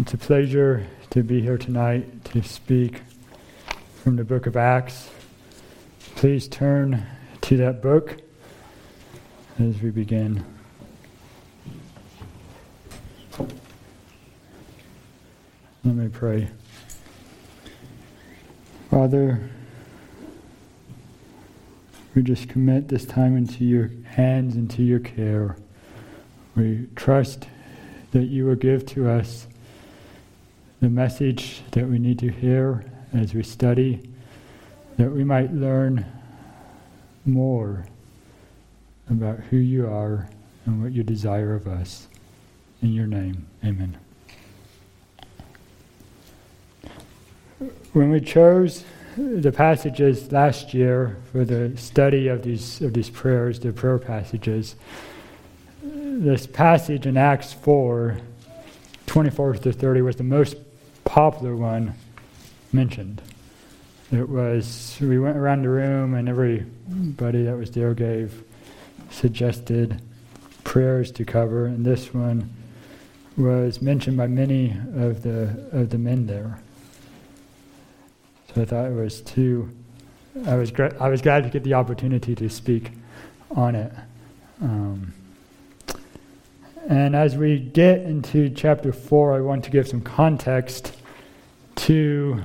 It's a pleasure to be here tonight to speak from the book of Acts. Please turn to that book as we begin. Let me pray. Father, we just commit this time into your hands, into your care. We trust that you will give to us the message that we need to hear as we study, that we might learn more about who you are and what you desire of us. In your name, amen. When we chose the passages last year for the study of these of these prayers, the prayer passages, this passage in Acts 4, 24 to 30 was the most popular one mentioned. It was, we went around the room and everybody that was there gave suggested prayers to cover, and this one was mentioned by many of the, of the men there. So I thought it was too, I was, gra- I was glad to get the opportunity to speak on it. Um, and as we get into chapter 4, I want to give some context to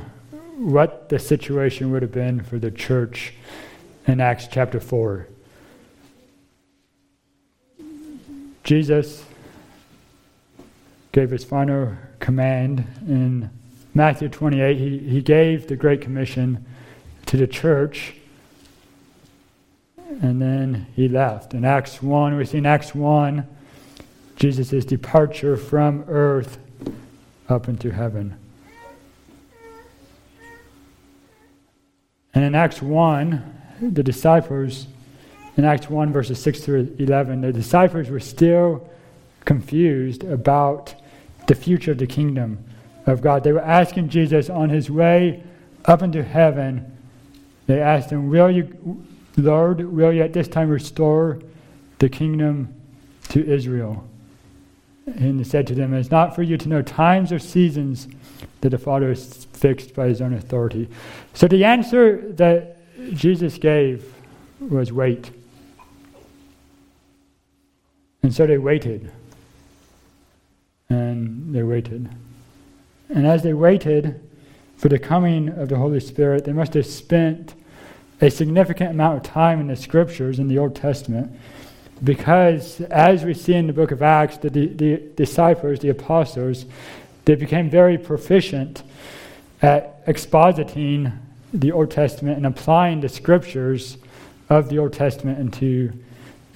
what the situation would have been for the church in Acts chapter 4. Jesus gave his final command in Matthew 28. He, he gave the Great Commission to the church, and then he left. In Acts 1, we see in Acts 1 Jesus' departure from earth up into heaven. And in Acts 1, the disciples, in Acts 1, verses 6 through 11, the disciples were still confused about the future of the kingdom of God. They were asking Jesus on his way up into heaven, they asked him, Will you, Lord, will you at this time restore the kingdom to Israel? And he said to them, It's not for you to know times or seasons that the Father has fixed by his own authority. So the answer that Jesus gave was wait. And so they waited. And they waited. And as they waited for the coming of the Holy Spirit, they must have spent a significant amount of time in the scriptures in the Old Testament because as we see in the book of Acts, the, the, disciples, the apostles, they became very proficient at expositing the Old Testament and applying the scriptures of the Old Testament into,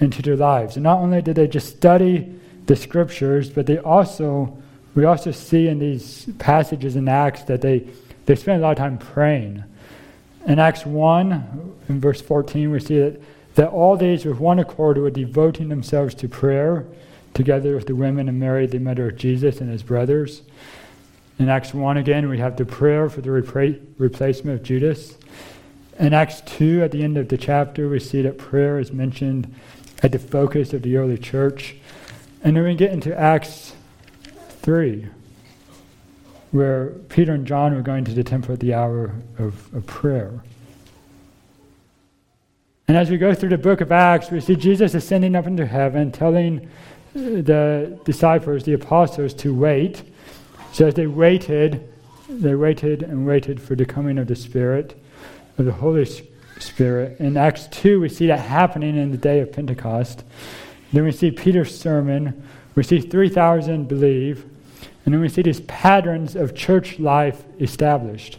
into their lives. And not only did they just study the scriptures, but they also, we also see in these passages in Acts that they, they spent a lot of time praying. In Acts 1, in verse 14, we see that that all days with one accord were devoting themselves to prayer, together with the women and Mary, the mother of Jesus, and his brothers. In Acts 1 again, we have the prayer for the repra- replacement of Judas. In Acts 2, at the end of the chapter, we see that prayer is mentioned at the focus of the early church. And then we get into Acts 3, where Peter and John were going to the temple at the hour of, of prayer. And as we go through the book of Acts, we see Jesus ascending up into heaven, telling uh, the disciples, the apostles, to wait. So as they waited, they waited and waited for the coming of the Spirit, of the Holy Spirit. In Acts 2, we see that happening in the day of Pentecost. Then we see Peter's sermon. We see 3,000 believe. And then we see these patterns of church life established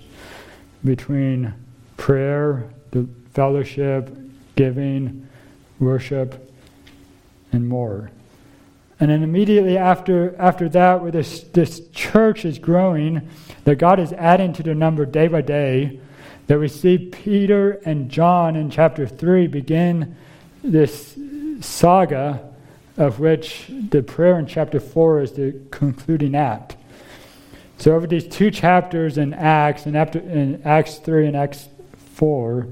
between prayer, the fellowship, giving, worship, and more. And then immediately after, after that, where this, this church is growing, that God is adding to the number day by day, that we see Peter and John in chapter 3 begin this saga of which the prayer in chapter 4 is the concluding act. So over these two chapters in Acts, after in Acts 3 and Acts 4,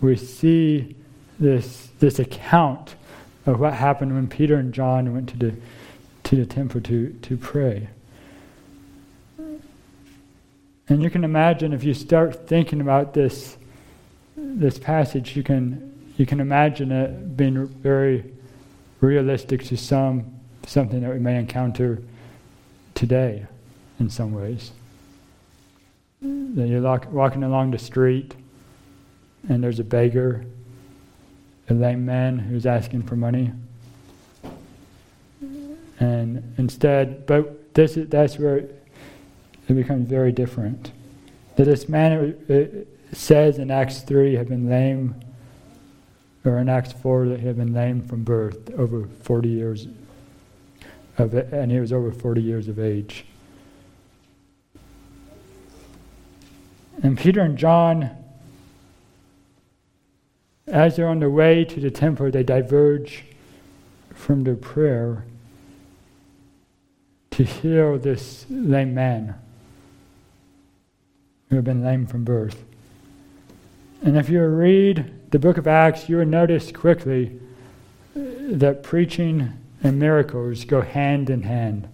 we see this, this account of what happened when Peter and John went to the, to the temple to, to pray. And you can imagine if you start thinking about this, this passage, you can, you can imagine it being very realistic to some, something that we may encounter today in some ways. That you're walking along the street and there's a beggar, a lame man who's asking for money. And instead, but this is, that's where it becomes very different. That this man, it says in Acts 3, had been lame, or in Acts 4, that he had been lame from birth, over 40 years of and he was over 40 years of age. And Peter and John, as they're on their way to the temple, they diverge from their prayer to heal this lame man who had been lame from birth. And if you read the book of Acts, you will notice quickly uh, that preaching and miracles go hand in hand.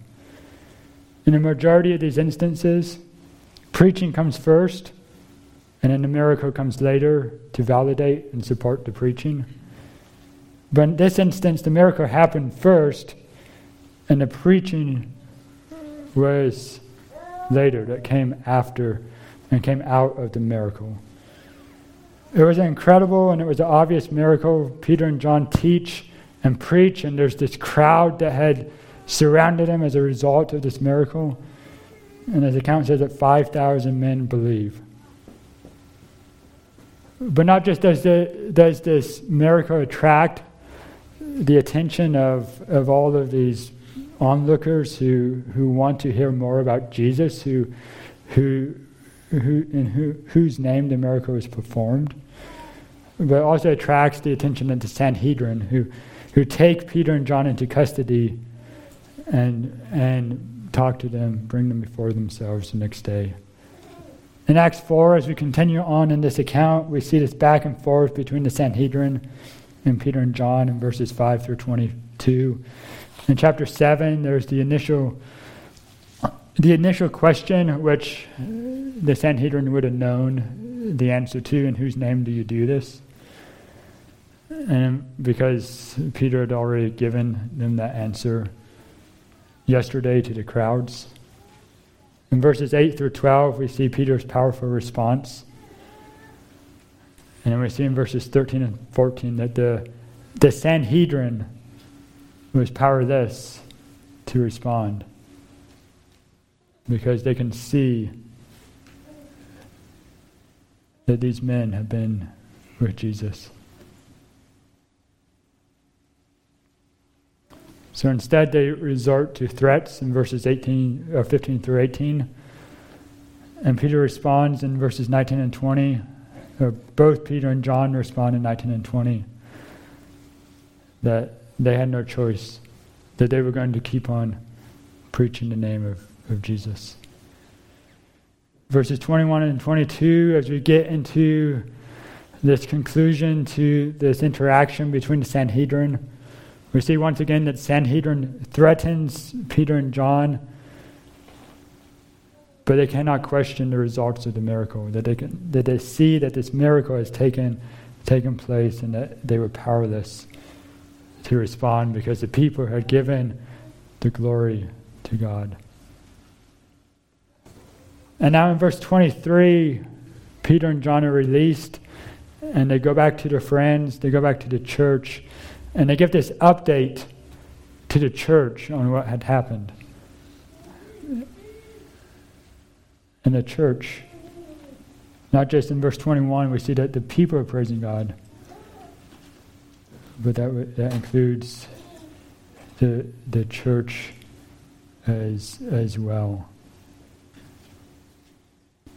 In the majority of these instances, preaching comes first, and then the miracle comes later to validate and support the preaching. But in this instance, the miracle happened first, and the preaching was later, that came after and came out of the miracle. It was incredible and it was an obvious miracle. Peter and John teach and preach, and there's this crowd that had surrounded him as a result of this miracle. And as the account says, that 5,000 men believe. But not just does, the, does this miracle attract the attention of, of all of these onlookers who, who want to hear more about Jesus, who, who, who, in who, whose name the miracle was performed, but also attracts the attention of the Sanhedrin, who, who take Peter and John into custody and, and talk to them, bring them before themselves the next day. In Acts 4, as we continue on in this account, we see this back and forth between the Sanhedrin and Peter and John in verses 5 through 22. In chapter 7, there's the initial the initial question, which the Sanhedrin would have known the answer to, in whose name do you do this? And because Peter had already given them that answer yesterday to the crowds. In verses 8 through 12, we see Peter's powerful response. And we see in verses 13 and 14 that the, the Sanhedrin was powerless to respond because they can see that these men have been with Jesus. So instead, they resort to threats in verses 18, uh, 15 through 18. And Peter responds in verses 19 and 20. Uh, both Peter and John respond in 19 and 20 that they had no choice, that they were going to keep on preaching the name of, of Jesus. Verses 21 and 22, as we get into this conclusion to this interaction between the Sanhedrin, we see once again that Sanhedrin threatens Peter and John, but they cannot question the results of the miracle. That they, can, that they see that this miracle has taken, taken place and that they were powerless to respond because the people had given the glory to God. And now in verse 23, Peter and John are released and they go back to their friends, they go back to the church, and they give this update to the church on what had happened. And the church, not just in verse 21, we see that the people are praising God but that, that includes the, the church as, as well.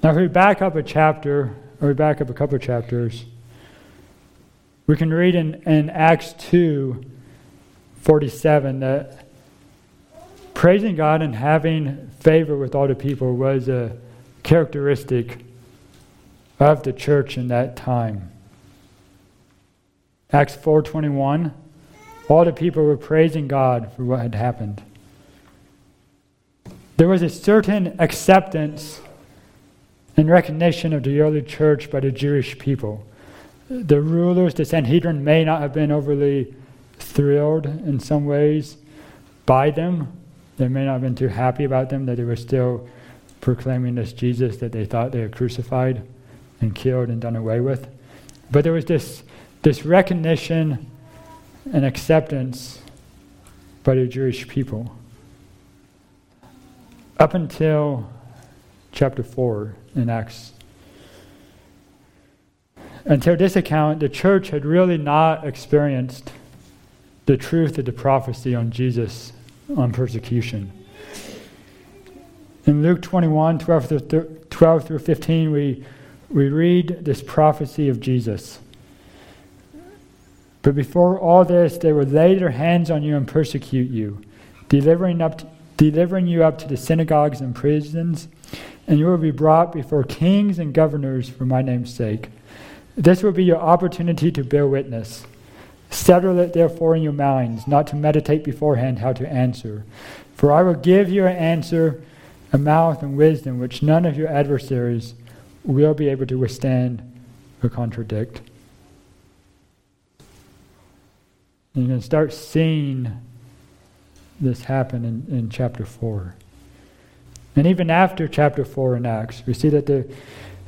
Now, if we back up a chapter, or we back up a couple of chapters, we can read in, in Acts 2 47 that praising God and having favor with all the people was a characteristic of the church in that time. Acts 4:21 all the people were praising God for what had happened. There was a certain acceptance and recognition of the early church by the Jewish people. The rulers, the Sanhedrin, may not have been overly thrilled in some ways by them. They may not have been too happy about them that they were still proclaiming this Jesus that they thought they had crucified and killed and done away with. But there was this, this recognition and acceptance by the Jewish people. Up until chapter 4 in Acts. Until this account, the church had really not experienced the truth of the prophecy on Jesus on persecution. In Luke 21, 12 through, 12 through 15, we, we read this prophecy of Jesus. But before all this, they would lay their hands on you and persecute you, delivering, up delivering you up to the synagogues and prisons, and you will be brought before kings and governors for my name's sake. This will be your opportunity to bear witness. Settle it therefore in your minds, not to meditate beforehand how to answer. For I will give you an answer, a mouth and wisdom which none of your adversaries will be able to withstand or contradict. And you can start seeing this happen in, in chapter 4. And even after chapter 4 in Acts, we see that the,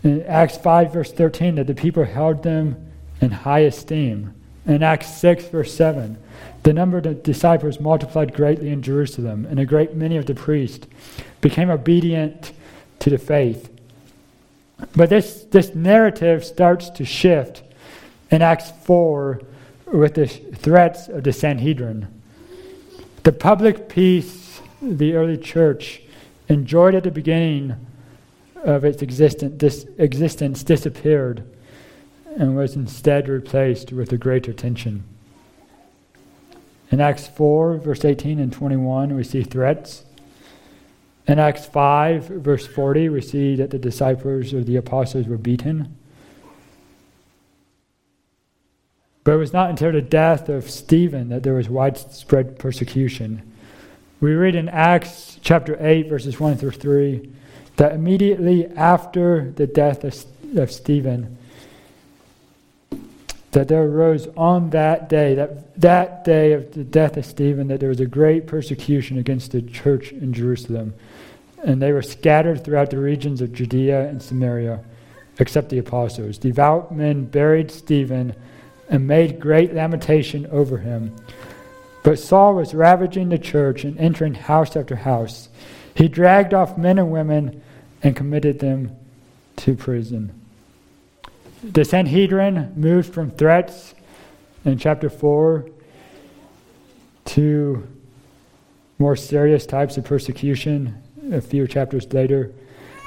in Acts 5, verse 13, that the people held them in high esteem. In Acts 6, verse 7, the number of the disciples multiplied greatly in Jerusalem, and a great many of the priests became obedient to the faith. But this, this narrative starts to shift in Acts 4 with the threats of the Sanhedrin. The public peace the early church enjoyed at the beginning of its existence, dis, existence disappeared and was instead replaced with a greater tension. In Acts 4, verse 18 and 21, we see threats. In Acts 5, verse 40, we see that the disciples or the apostles were beaten. But it was not until the death of Stephen that there was widespread persecution. We read in Acts chapter 8, verses 1 through 3, that immediately after the death of, of Stephen, that there arose on that day, that, that day of the death of Stephen, that there was a great persecution against the church in Jerusalem. And they were scattered throughout the regions of Judea and Samaria, except the apostles. Devout men buried Stephen and made great lamentation over him. But Saul was ravaging the church and entering house after house. He dragged off men and women and committed them to prison. The Sanhedrin moved from threats in chapter 4 to more serious types of persecution a few chapters later.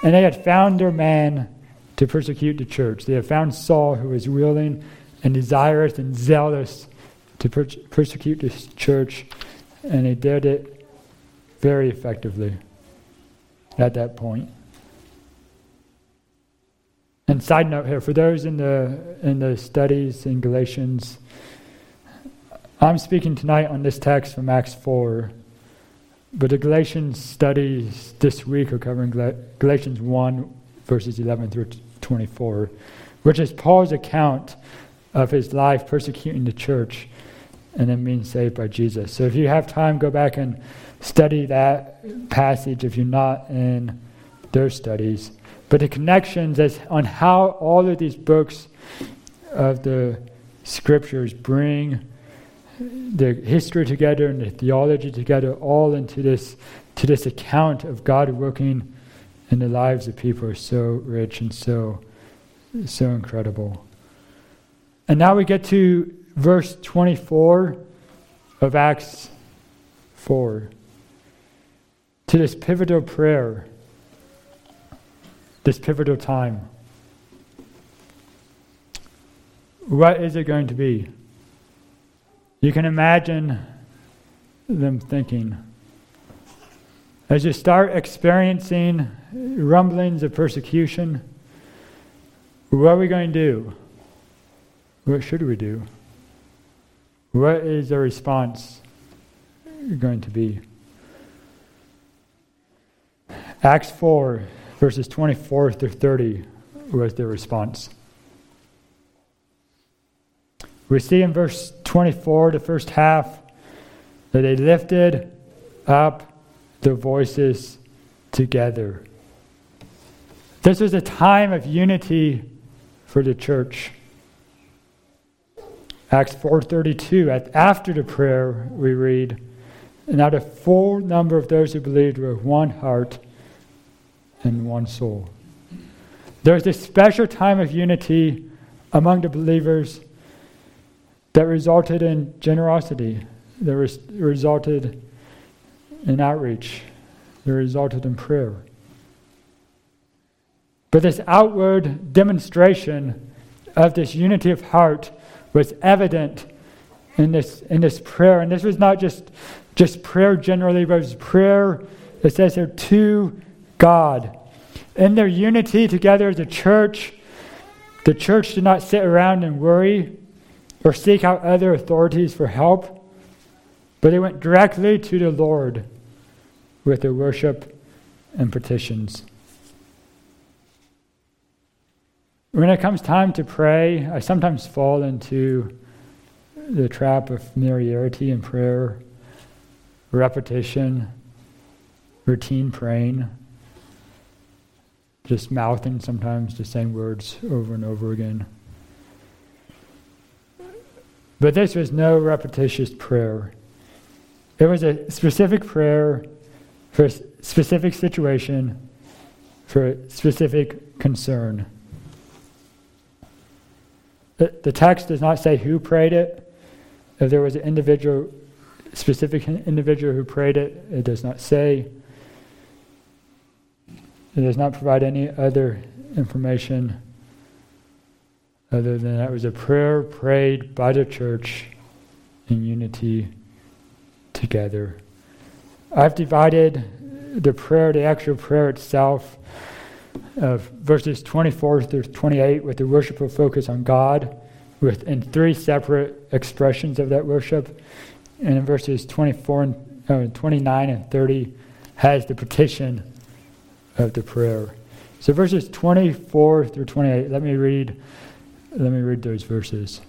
And they had found their man to persecute the church. They had found Saul, who was willing and desirous and zealous to per- persecute the church, and they did it very effectively at that point. And side note here, for those in the in the studies in Galatians, I'm speaking tonight on this text from Acts 4, but the Galatians studies this week are covering Galatians 1, verses 11 through 24, which is Paul's account of his life persecuting the church and then being saved by Jesus. So if you have time, go back and study that passage if you're not in those studies. But the connections as on how all of these books of the scriptures bring the history together and the theology together all into this to this account of God working in the lives of people are so rich and so so incredible. And now we get to verse 24 of Acts 4 to this pivotal prayer this pivotal time. What is it going to be? You can imagine them thinking. As you start experiencing rumblings of persecution, what are we going to do? What should we do? What is the response going to be? Acts 4 verses 24 through 30 was their response. We see in verse 24, the first half, that they lifted up their voices together. This was a time of unity for the church. Acts 4:32 after the prayer we read and now the full number of those who believed were one heart and one soul. There was this special time of unity among the believers that resulted in generosity, that res- resulted in outreach, that resulted in prayer. But this outward demonstration of this unity of heart was evident in this, in this prayer. And this was not just, just prayer generally, but it was prayer, it says here, to God. In their unity together as a church, the church did not sit around and worry or seek out other authorities for help, but they went directly to the Lord with their worship and petitions. When it comes time to pray, I sometimes fall into the trap of familiarity in prayer, repetition, routine praying, just mouthing sometimes the same words over and over again. But this was no repetitious prayer. It was a specific prayer for a specific situation, for a specific concern. The, text does not say who prayed it. If there was an individual, specific individual who prayed it, it does not say. It does not provide any other information other than that it was a prayer prayed by the church in unity together. I've divided the prayer, the actual prayer itself, of verses 24 through 28 with the worshipful focus on God with in three separate expressions of that worship. And in verses 24 and uh, 29 and 30 has the petition of the prayer. So verses 24 through 28, let me read let me read those verses.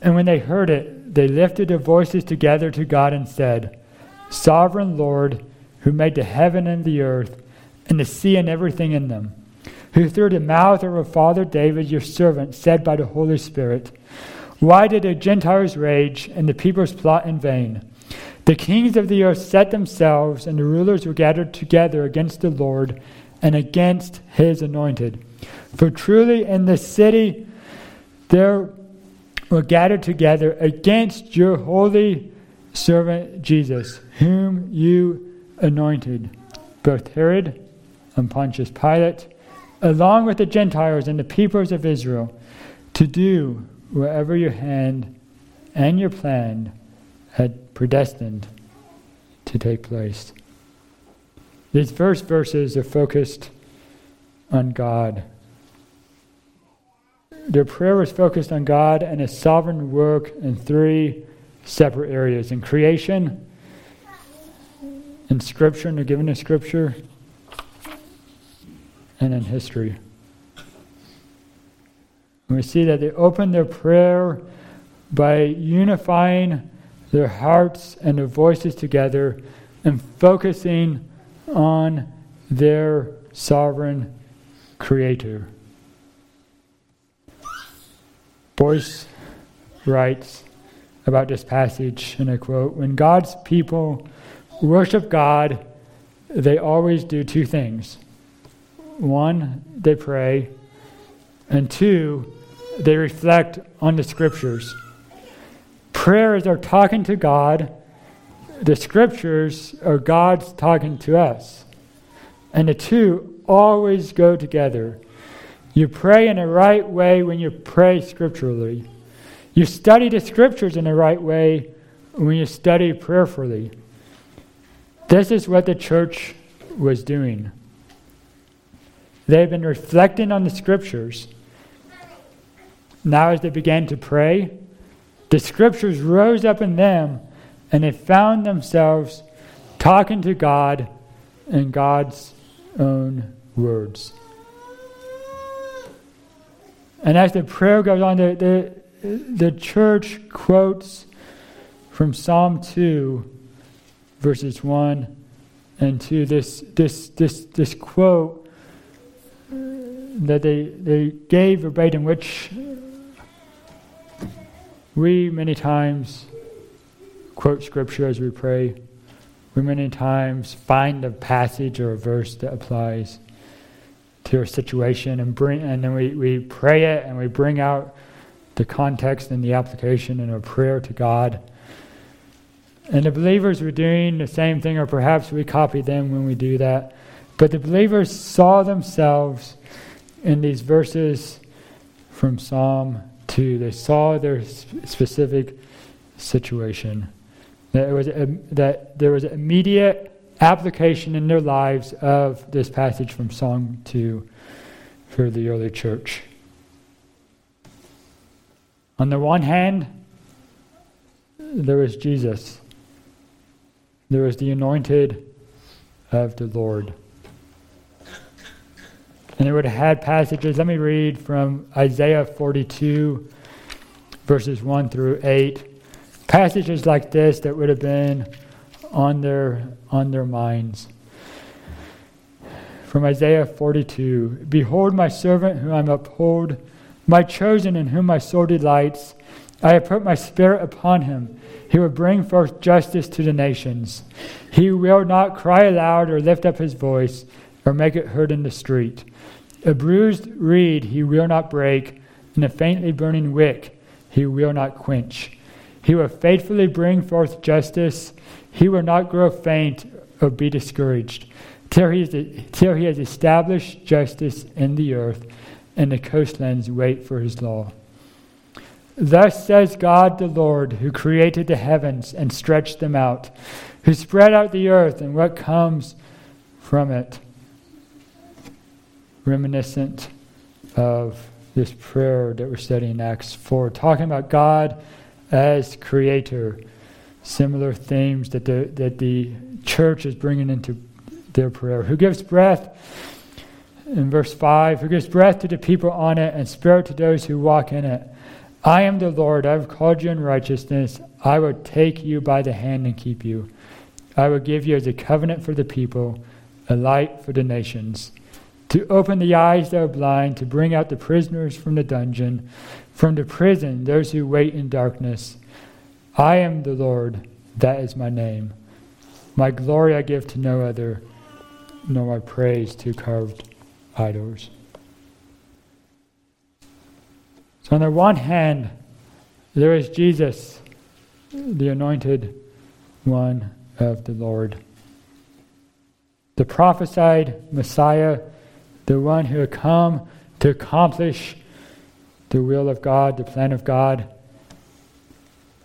And when they heard it, they lifted their voices together to God and said, Sovereign Lord, who made the heaven and the earth, and the sea and everything in them, who through the mouth of our father David, your servant, said by the Holy Spirit, Why did the Gentiles rage and the peoples plot in vain? The kings of the earth set themselves, and the rulers were gathered together against the Lord and against his anointed. For truly in the city there were gathered together against your holy servant Jesus, whom you anointed, both Herod and Pontius Pilate, along with the Gentiles and the peoples of Israel, to do whatever your hand and your plan had predestined to take place. These first verses are focused on God. Their prayer was focused on God and His sovereign work in three separate areas in creation, in Scripture, and the given Scripture, and in history. And we see that they opened their prayer by unifying their hearts and their voices together and focusing on their sovereign creator. Boice writes about this passage, and I quote When God's people worship God, they always do two things. One, they pray, and two, they reflect on the scriptures. Prayer is our talking to God, the scriptures are God's talking to us. And the two always go together. You pray in the right way when you pray scripturally. You study the scriptures in the right way when you study prayerfully. This is what the church was doing. They had been reflecting on the scriptures. Now, as they began to pray, the scriptures rose up in them and they found themselves talking to God in God's own words. And as the prayer goes on, the, the, the church quotes from Psalm 2, verses 1 and 2, this, this, this, this quote that they, they gave verbatim, which we many times quote scripture as we pray. We many times find a passage or a verse that applies to a situation and bring and then we, we pray it and we bring out the context and the application in a prayer to God. And the believers were doing the same thing, or perhaps we copy them when we do that. But the believers saw themselves in these verses from Psalm 2. They saw their specific situation. That, it was that there was immediate application in their lives of this passage from Psalm 2 for the early church. On the one hand, there was Jesus. There was the anointed of the Lord. And it would have had passages. Let me read from Isaiah 42, verses 1 through 8. Passages like this that would have been on their, on their minds. From Isaiah 42 Behold, my servant whom I uphold, my chosen in whom my soul delights. I have put my spirit upon him. He will bring forth justice to the nations. He will not cry aloud or lift up his voice or make it heard in the street. A bruised reed he will not break, and a faintly burning wick he will not quench. He will faithfully bring forth justice. He will not grow faint or be discouraged till he, is, till he has established justice in the earth, and the coastlands wait for his law. Thus says God the Lord, who created the heavens and stretched them out, who spread out the earth and what comes from it reminiscent of this prayer that we're studying in Acts 4, talking about God as creator. Similar themes that the, that the church is bringing into their prayer. Who gives breath, in verse 5, who gives breath to the people on it and spirit to those who walk in it. I am the Lord, I have called you in righteousness. I will take you by the hand and keep you. I will give you as a covenant for the people, a light for the nations to open the eyes that are blind, to bring out the prisoners from the dungeon, from the prison, those who wait in darkness. I am the Lord, that is my name. My glory I give to no other, nor my praise to carved idols. So, on the one hand, there is Jesus, the anointed one of the Lord. The prophesied Messiah the one who had come to accomplish the will of God, the plan of God.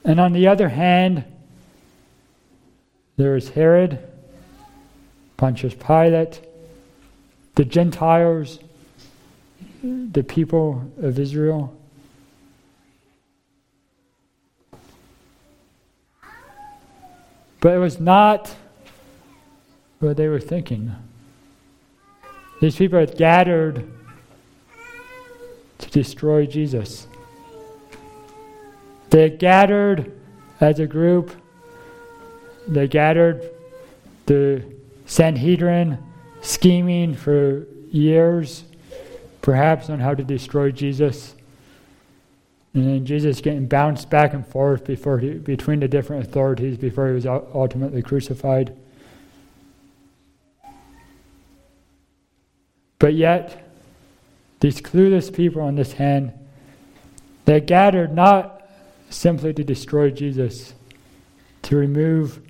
And on the other hand, there is Herod, Pontius Pilate, the Gentiles, the people of Israel. But it was not what they were thinking. These people had gathered to destroy Jesus. They gathered as a group, they gathered the Sanhedrin scheming for years, perhaps on how to destroy Jesus. And then Jesus getting bounced back and forth before he, between the different authorities before he was ultimately crucified. But yet, these clueless people on this hand, they gathered not simply to destroy Jesus, to remove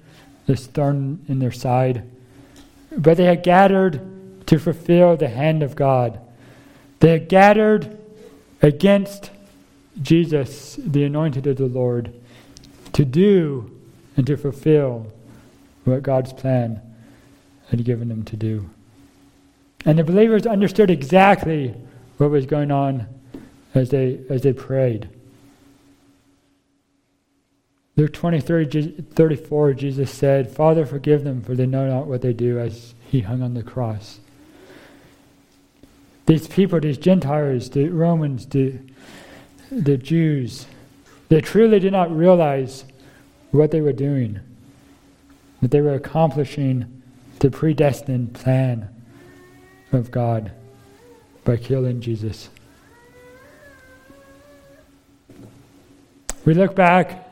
this thorn in their side, but they had gathered to fulfill the hand of God. They had gathered against Jesus, the anointed of the Lord, to do and to fulfill what God's plan had given them to do. And the believers understood exactly what was going on as they, as they prayed. Luke 23, 34, Jesus said, Father, forgive them, for they know not what they do, as he hung on the cross. these people, these Gentiles, the Romans, the, the Jews, they truly did not realize what they were doing, that they were accomplishing the predestined plan of God by killing Jesus. We look back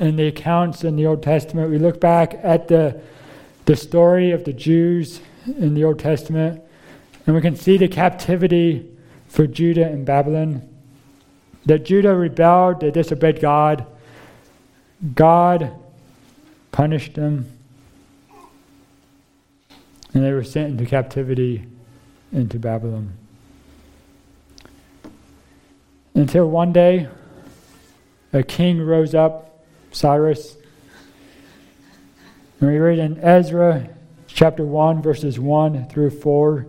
in the accounts in the Old Testament, we look back at the, the story of the Jews in the Old Testament, and we can see the captivity for Judah in Babylon. That Judah rebelled, they disobeyed God. God punished them, and they were sent into captivity into Babylon. Until one day, a king rose up, Cyrus. And we read in Ezra chapter 1, verses 1 through 4,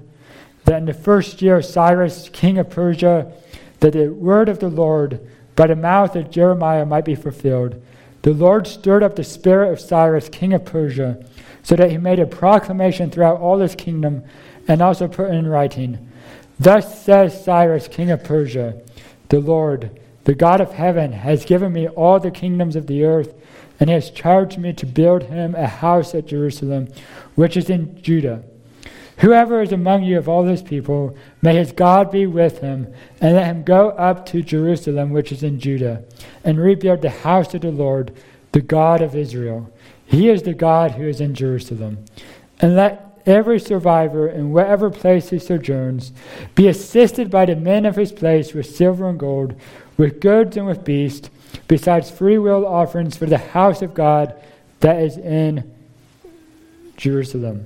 that in the first year of Cyrus, king of Persia, that the word of the Lord by the mouth of Jeremiah might be fulfilled. The Lord stirred up the spirit of Cyrus, king of Persia, so that he made a proclamation throughout all his kingdom and also put in writing Thus says Cyrus, king of Persia, the Lord, the God of heaven, has given me all the kingdoms of the earth, and he has charged me to build him a house at Jerusalem, which is in Judah. Whoever is among you of all his people, may his God be with him, and let him go up to Jerusalem, which is in Judah, and rebuild the house of the Lord, the God of Israel. He is the God who is in Jerusalem. And let every survivor in whatever place he sojourns be assisted by the men of his place with silver and gold, with goods and with beasts, besides freewill offerings for the house of God that is in Jerusalem.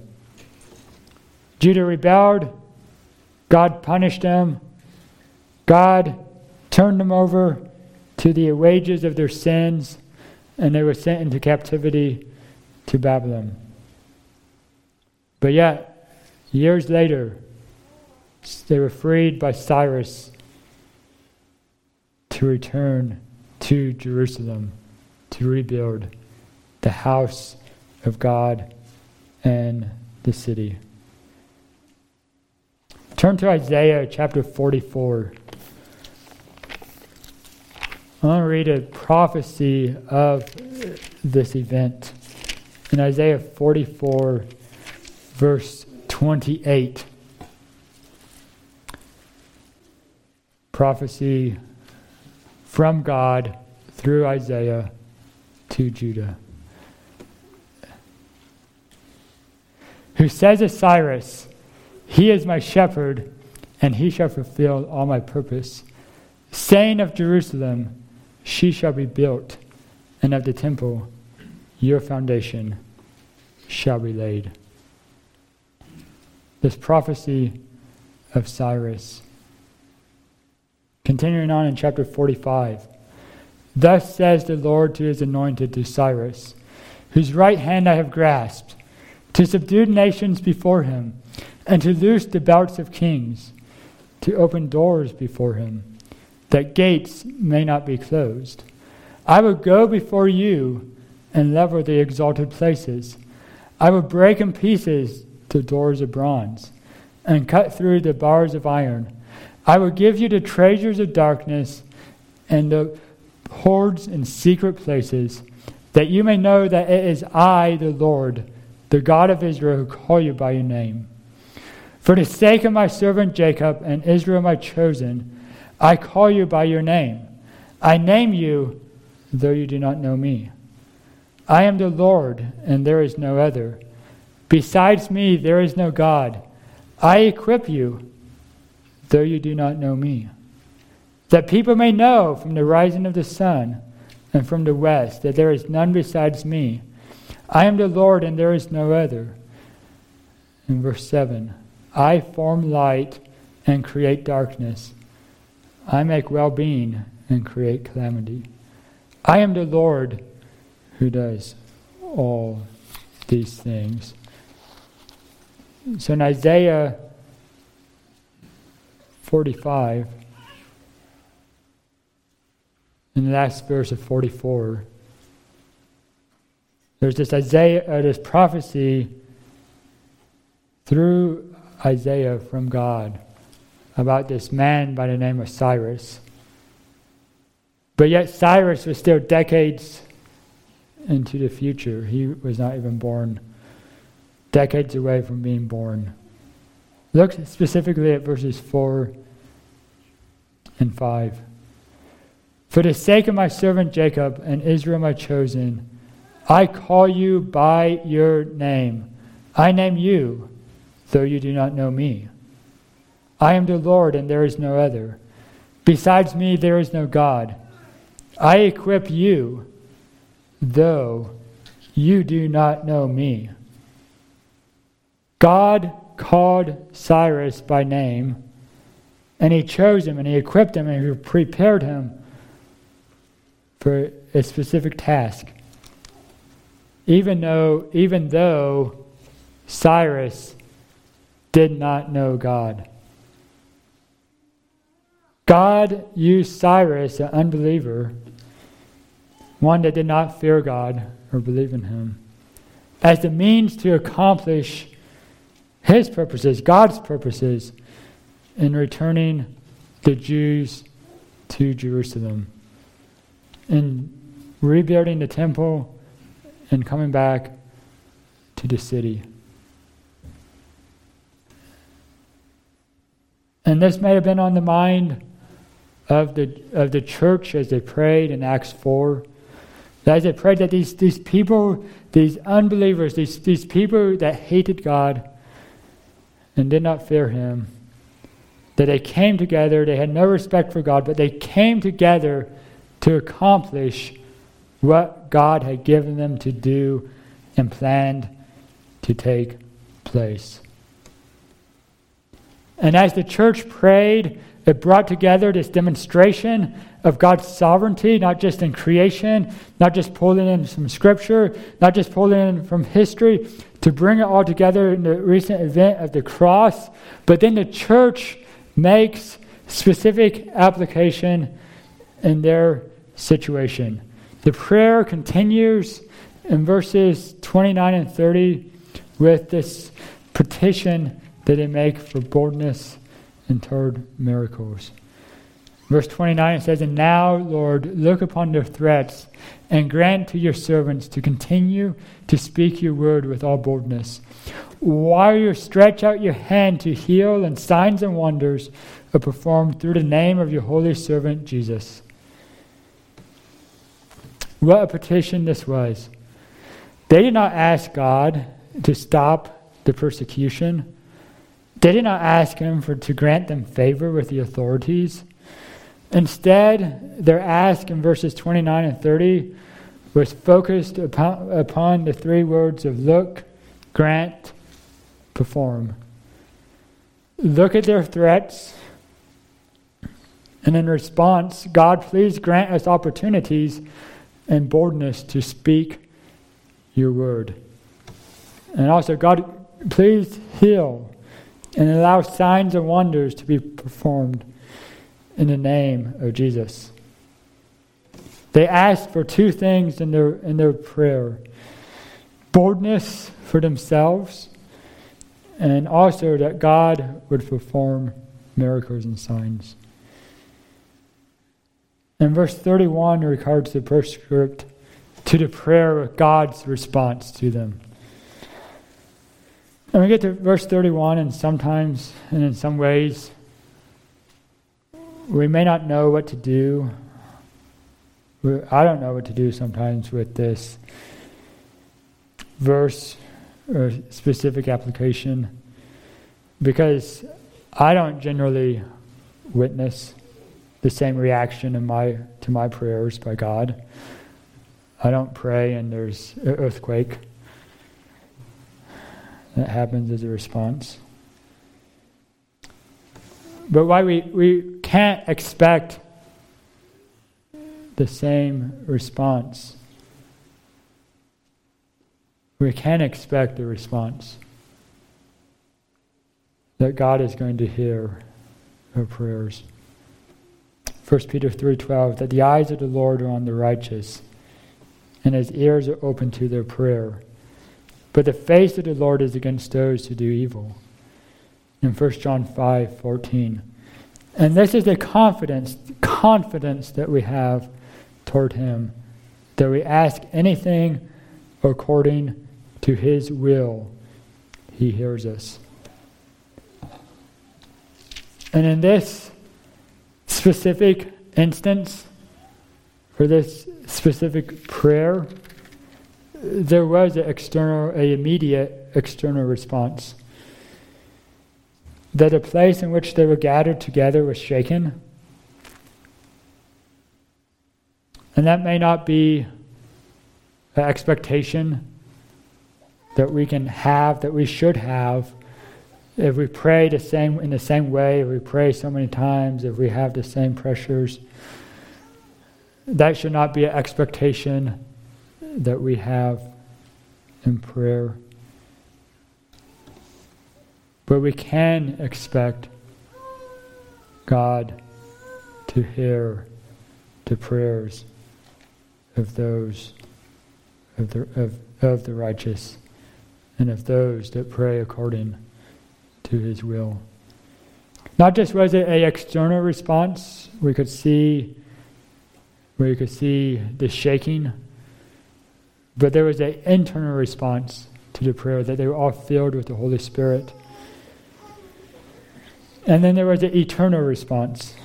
Judah rebelled, God punished them, God turned them over to the wages of their sins, and they were sent into captivity to Babylon. But yet, years later, they were freed by Cyrus to return to Jerusalem to rebuild the house of God and the city. Turn to Isaiah chapter 44. I want to read a prophecy of this event. In Isaiah 44, verse 28. Prophecy from God through Isaiah to Judah. Who says of Cyrus, He is my shepherd, and he shall fulfill all my purpose. Saying of Jerusalem, She shall be built, and of the temple, your foundation shall be laid this prophecy of Cyrus. Continuing on in chapter 45. Thus says the Lord to his anointed, to Cyrus, whose right hand I have grasped, to subdue nations before him, and to loose the belts of kings, to open doors before him, that gates may not be closed. I will go before you and level the exalted places. I will break in pieces the doors of bronze and cut through the bars of iron. I will give you the treasures of darkness and the hoards in secret places, that you may know that it is I, the Lord, the God of Israel, who call you by your name. For the sake of my servant Jacob and Israel, my chosen, I call you by your name. I name you, though you do not know me. I am the Lord, and there is no other. Besides me, there is no God. I equip you, though you do not know me, that people may know from the rising of the sun and from the west that there is none besides me. I am the Lord, and there is no other. In verse 7, I form light and create darkness. I make well being and create calamity. I am the Lord who does all these things. So in Isaiah 45, in the last verse of 44, there's this Isaiah, uh, this prophecy through Isaiah from God about this man by the name of Cyrus. But yet, Cyrus was still decades into the future. He was not even born, decades away from being born. Look specifically at verses 4 and 5. For the sake of my servant Jacob and Israel, my chosen, I call you by your name. I name you, though you do not know me. I am the Lord, and there is no other. Besides me, there is no God. I equip you, though you do not know me. God called Cyrus by name, and he chose him, and he equipped him, and he prepared him for a specific task. Even though, even though Cyrus did not know God. God used Cyrus, an unbeliever, one that did not fear God or believe in Him, as the means to accomplish His purposes, God's purposes, in returning the Jews to Jerusalem, in rebuilding the temple and coming back to the city. And this may have been on the mind of the, of the church as they prayed in Acts 4. As they prayed that these, these people, these unbelievers, these, these people that hated God and did not fear Him, that they came together, they had no respect for God, but they came together to accomplish what God had given them to do and planned to take place. And as the church prayed, it brought together this demonstration of God's sovereignty, not just in creation, not just pulling in from scripture, not just pulling in from history, to bring it all together in the recent event of the cross. But then the church makes specific application in their situation. The prayer continues in verses 29 and 30 with this petition that they make for boldness and toward miracles. Verse 29 it says, And now, Lord, look upon their threats and grant to your servants to continue to speak your word with all boldness. While you stretch out your hand to heal, and signs and wonders are performed through the name of your holy servant Jesus. What a petition this was. They did not ask God to stop the persecution. They did not ask him for, to grant them favor with the authorities. Instead, their ask in verses 29 and 30 was focused upon, upon the three words of look, grant, perform. Look at their threats, and in response, God, please grant us opportunities and boldness to speak your word. And also, God, please heal and allow signs and wonders to be performed in the name of Jesus. They asked for two things in their, in their prayer boldness for themselves, and also that God would perform miracles and signs. And verse 31 records the postscript to the prayer of God's response to them. And we get to verse 31, and sometimes, and in some ways, we may not know what to do. I don't know what to do sometimes with this verse or specific application because I don't generally witness the same reaction in my, to my prayers by God. I don't pray and there's an earthquake that happens as a response. But why we, we can't expect the same response. We can expect the response that God is going to hear our prayers. 1 Peter 3:12 that the eyes of the Lord are on the righteous and his ears are open to their prayer. But the face of the Lord is against those who do evil. In 1 John 5 14, And this is the confidence, confidence that we have toward Him, that we ask anything according to His will, He hears us. And in this specific instance, for this specific prayer, there was an external, a immediate external response. That the place in which they were gathered together was shaken. And that may not be an expectation that we can have, that we should have, if we pray the same in the same way, if we pray so many times, if we have the same pressures. That should not be an expectation that we have in prayer. But we can expect God to hear the prayers of those of the, of, of the righteous and of those that pray according to his will. Not just was it a external response, we could see where you could see the shaking, but there was an internal response to the prayer that they were all filled with the Holy Spirit. And then there was an eternal response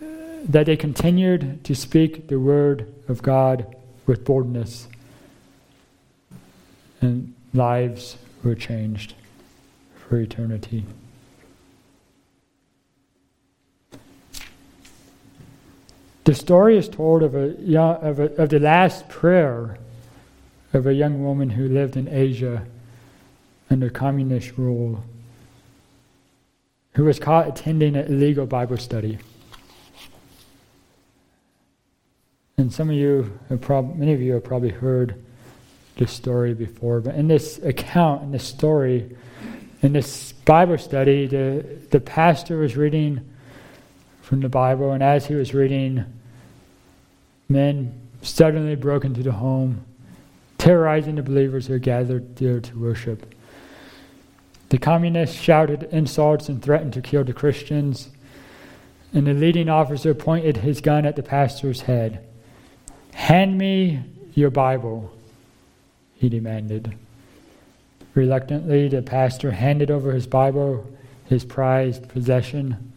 that they continued to speak the word of God with boldness, and lives were changed for eternity. The story is told of, a, of, a, of the last prayer of a young woman who lived in Asia under communist rule, who was caught attending an illegal Bible study. And some of you prob- many of you have probably heard this story before, but in this account, in this story, in this Bible study, the, the pastor was reading from the Bible, and as he was reading, men suddenly broke into the home, terrorizing the believers who gathered there to worship. The communists shouted insults and threatened to kill the Christians, and the leading officer pointed his gun at the pastor's head. Hand me your Bible, he demanded. Reluctantly, the pastor handed over his Bible, his prized possession.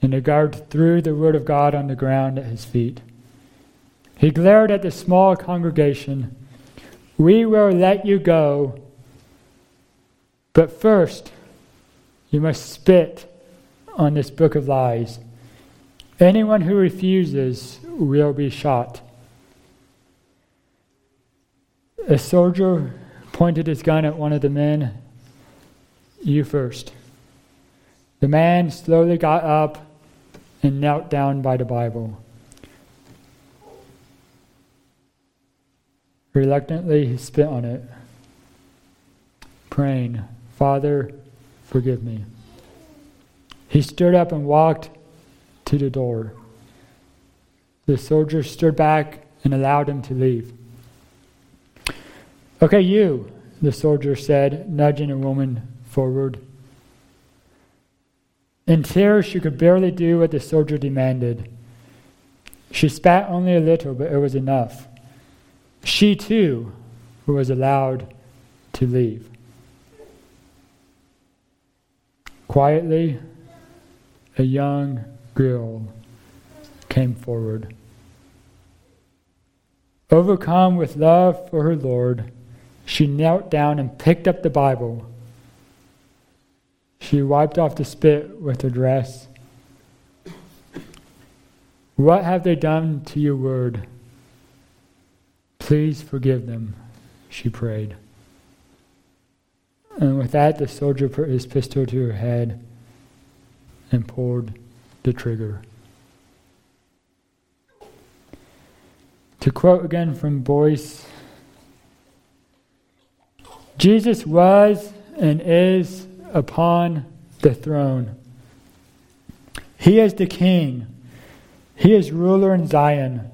And the guard threw the Word of God on the ground at his feet. He glared at the small congregation. We will let you go, but first, you must spit on this book of lies. Anyone who refuses will be shot. A soldier pointed his gun at one of the men. You first. The man slowly got up and knelt down by the Bible. Reluctantly, he spit on it, praying, Father, forgive me. He stood up and walked to the door. The soldier stood back and allowed him to leave. Okay, you, the soldier said, nudging a woman forward. In tears, she could barely do what the soldier demanded. She spat only a little, but it was enough. She, too, was allowed to leave. Quietly, a young girl came forward. Overcome with love for her Lord, she knelt down and picked up the Bible. She wiped off the spit with her dress. What have they done to your word? Please forgive them, she prayed. And with that, the soldier put his pistol to her head and pulled the trigger. To quote again from Boice Jesus was and is upon the throne. He is the king. He is ruler in Zion.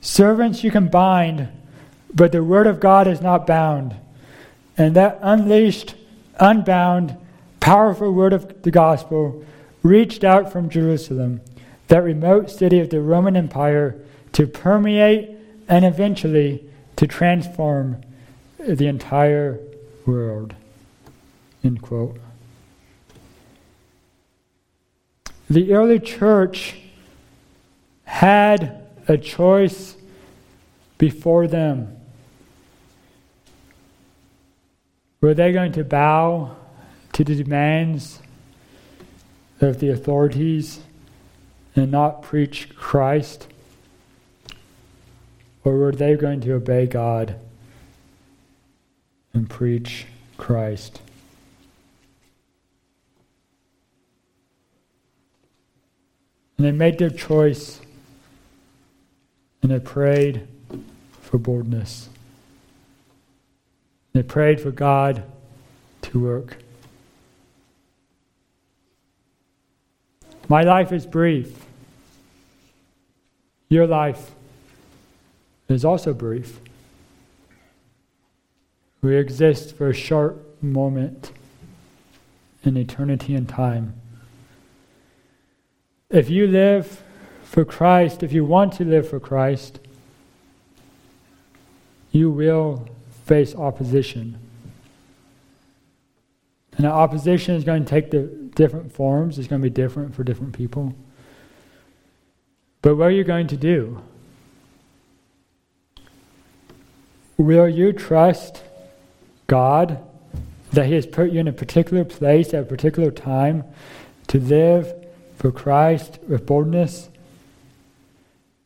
Servants you can bind, but the word of God is not bound. And that unleashed, unbound, powerful word of the gospel reached out from Jerusalem, that remote city of the Roman Empire, to permeate and eventually to transform the entire world. End quote. The early church had a choice before them. Were they going to bow to the demands of the authorities and not preach Christ? Or were they going to obey God and preach Christ? And they made their choice and they prayed for boldness. They prayed for God to work. My life is brief. Your life is also brief. We exist for a short moment in eternity and time. If you live for Christ, if you want to live for Christ, you will face opposition. And opposition is going to take the different forms, it's going to be different for different people. But what are you going to do? Will you trust God that He has put you in a particular place at a particular time to live for Christ with boldness?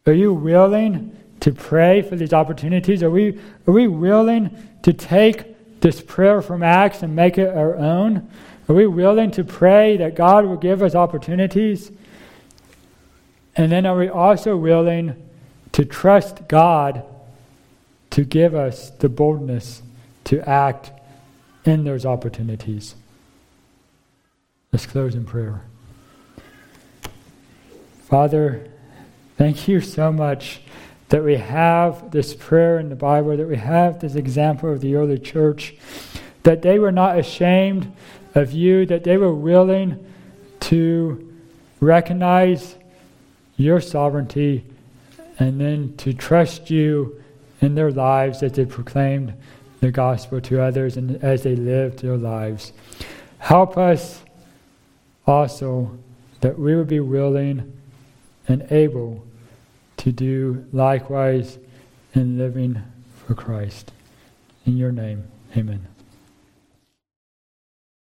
Are you willing to pray for these opportunities? Are we, are we willing to take this prayer from Acts and make it our own? Are we willing to pray that God will give us opportunities? And then are we also willing to trust God to give us the boldness to act in those opportunities? Let's close in prayer. Father, thank you so much that we have this prayer in the Bible, that we have this example of the early church, that they were not ashamed of you, that they were willing to recognize your sovereignty and then to trust you in their lives as they proclaimed the gospel to others and as they lived their lives. Help us also that we would be willing and able to do likewise in living for Christ. In your name, amen.